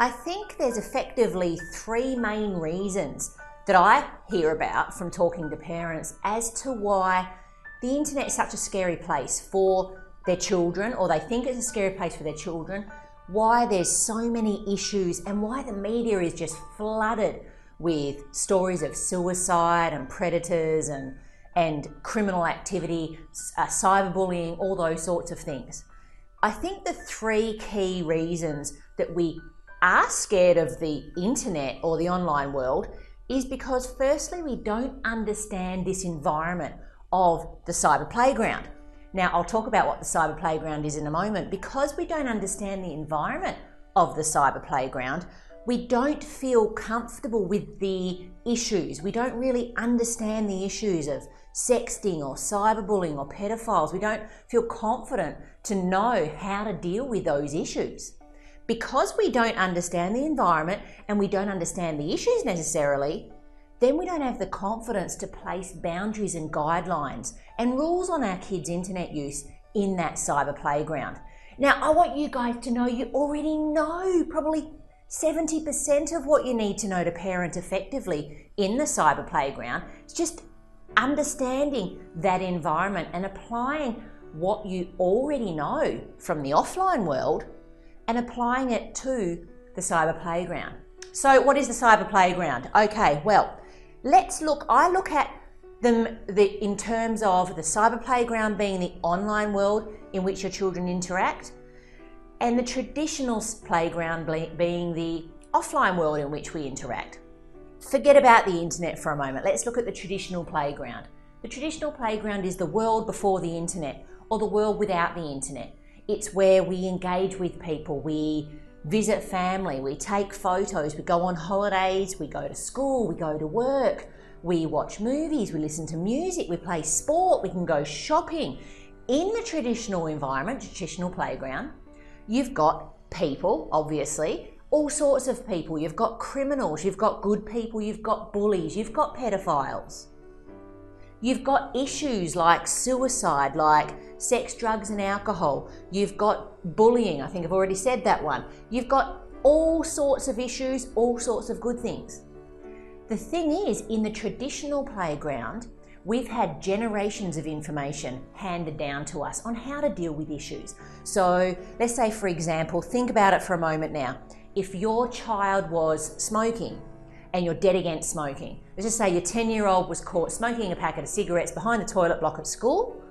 I think there's effectively three main reasons that I hear about from talking to parents as to why the internet is such a scary place for their children, or they think it's a scary place for their children, why there's so many issues, and why the media is just flooded with stories of suicide and predators and, and criminal activity, uh, cyberbullying, all those sorts of things. I think the three key reasons that we are scared of the internet or the online world is because, firstly, we don't understand this environment of the cyber playground. Now, I'll talk about what the cyber playground is in a moment. Because we don't understand the environment of the cyber playground, we don't feel comfortable with the issues. We don't really understand the issues of sexting or cyberbullying or pedophiles. We don't feel confident to know how to deal with those issues because we don't understand the environment and we don't understand the issues necessarily, then we don't have the confidence to place boundaries and guidelines and rules on our kids' internet use in that cyber playground. Now, I want you guys to know you already know probably 70% of what you need to know to parent effectively in the cyber playground. It's just understanding that environment and applying what you already know from the offline world and applying it to the cyber playground. So, what is the cyber playground? Okay, well, let's look. I look at them the, in terms of the cyber playground being the online world in which your children interact, and the traditional playground being the offline world in which we interact. Forget about the internet for a moment. Let's look at the traditional playground. The traditional playground is the world before the internet or the world without the internet. It's where we engage with people, we visit family, we take photos, we go on holidays, we go to school, we go to work, we watch movies, we listen to music, we play sport, we can go shopping. In the traditional environment, traditional playground, you've got people, obviously, all sorts of people. You've got criminals, you've got good people, you've got bullies, you've got pedophiles. You've got issues like suicide, like sex, drugs, and alcohol. You've got bullying. I think I've already said that one. You've got all sorts of issues, all sorts of good things. The thing is, in the traditional playground, we've had generations of information handed down to us on how to deal with issues. So, let's say, for example, think about it for a moment now. If your child was smoking, and you're dead against smoking. Let's just say your 10 year old was caught smoking a packet of cigarettes behind the toilet block at school.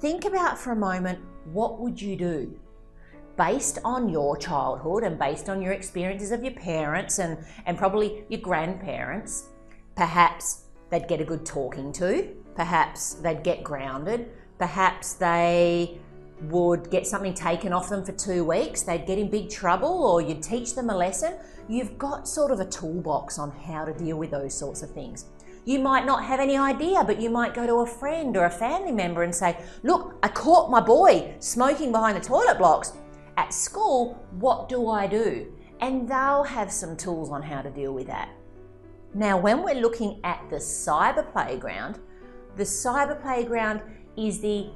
Think about for a moment what would you do? Based on your childhood and based on your experiences of your parents and, and probably your grandparents, perhaps they'd get a good talking to, perhaps they'd get grounded, perhaps they would get something taken off them for two weeks, they'd get in big trouble, or you'd teach them a lesson. You've got sort of a toolbox on how to deal with those sorts of things. You might not have any idea, but you might go to a friend or a family member and say, Look, I caught my boy smoking behind the toilet blocks. At school, what do I do? And they'll have some tools on how to deal with that. Now, when we're looking at the cyber playground, the cyber playground is the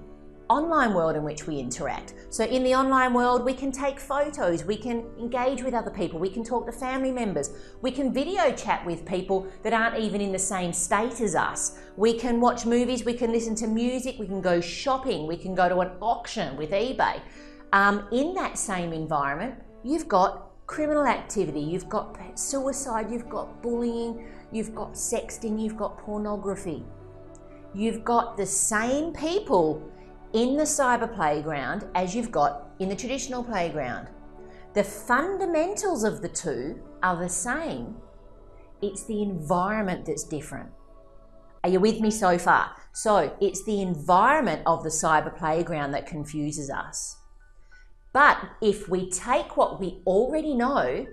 online world in which we interact. So, in the online world, we can take photos, we can engage with other people, we can talk to family members, we can video chat with people that aren't even in the same state as us. We can watch movies, we can listen to music, we can go shopping, we can go to an auction with eBay. Um, in that same environment, you've got criminal activity, you've got suicide, you've got bullying, you've got sexting, you've got pornography. You've got the same people in the cyber playground as you've got in the traditional playground. The fundamentals of the two are the same, it's the environment that's different. Are you with me so far? So, it's the environment of the cyber playground that confuses us. But if we take what we already know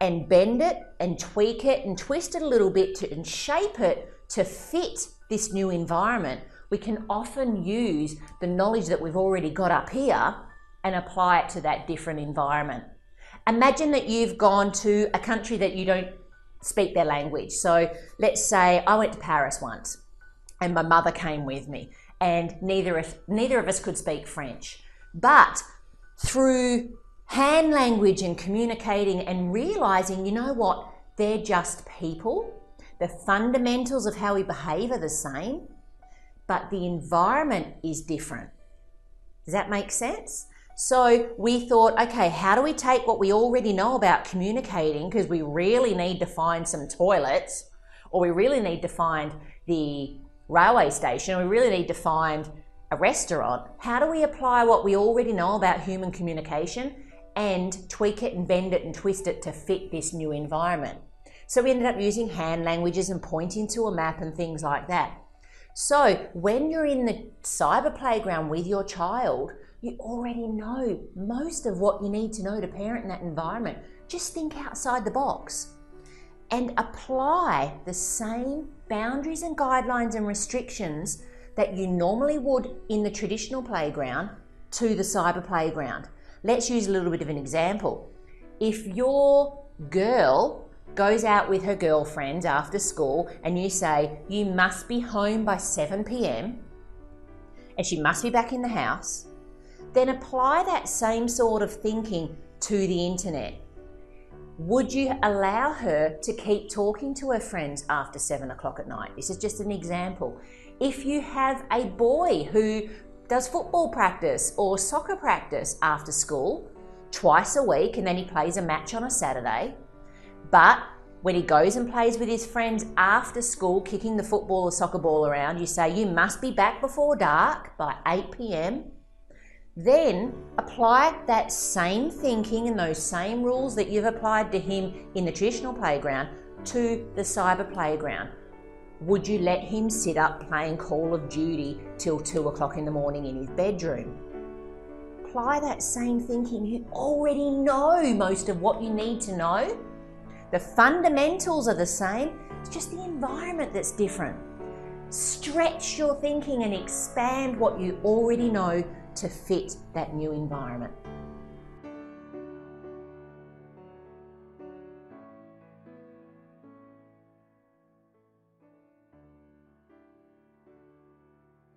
and bend it and tweak it and twist it a little bit to, and shape it to fit this new environment, we can often use the knowledge that we've already got up here and apply it to that different environment. Imagine that you've gone to a country that you don't speak their language. So let's say I went to Paris once and my mother came with me and neither of, neither of us could speak French. But through hand language and communicating and realizing, you know what, they're just people. The fundamentals of how we behave are the same, but the environment is different. Does that make sense? So we thought, okay, how do we take what we already know about communicating, because we really need to find some toilets, or we really need to find the railway station, or we really need to find a restaurant. How do we apply what we already know about human communication and tweak it and bend it and twist it to fit this new environment? So we ended up using hand languages and pointing to a map and things like that. So when you're in the cyber playground with your child, you already know most of what you need to know to parent in that environment. Just think outside the box and apply the same boundaries and guidelines and restrictions that you normally would in the traditional playground to the cyber playground. Let's use a little bit of an example. If your girl goes out with her girlfriends after school and you say you must be home by 7 pm and she must be back in the house, then apply that same sort of thinking to the internet. Would you allow her to keep talking to her friends after seven o'clock at night? This is just an example. If you have a boy who does football practice or soccer practice after school twice a week and then he plays a match on a Saturday, but when he goes and plays with his friends after school, kicking the football or soccer ball around, you say you must be back before dark by 8 pm then apply that same thinking and those same rules that you've applied to him in the traditional playground to the cyber playground. Would you let him sit up playing Call of Duty till two o'clock in the morning in his bedroom? Apply that same thinking. You already know most of what you need to know. The fundamentals are the same, it's just the environment that's different. Stretch your thinking and expand what you already know to fit that new environment.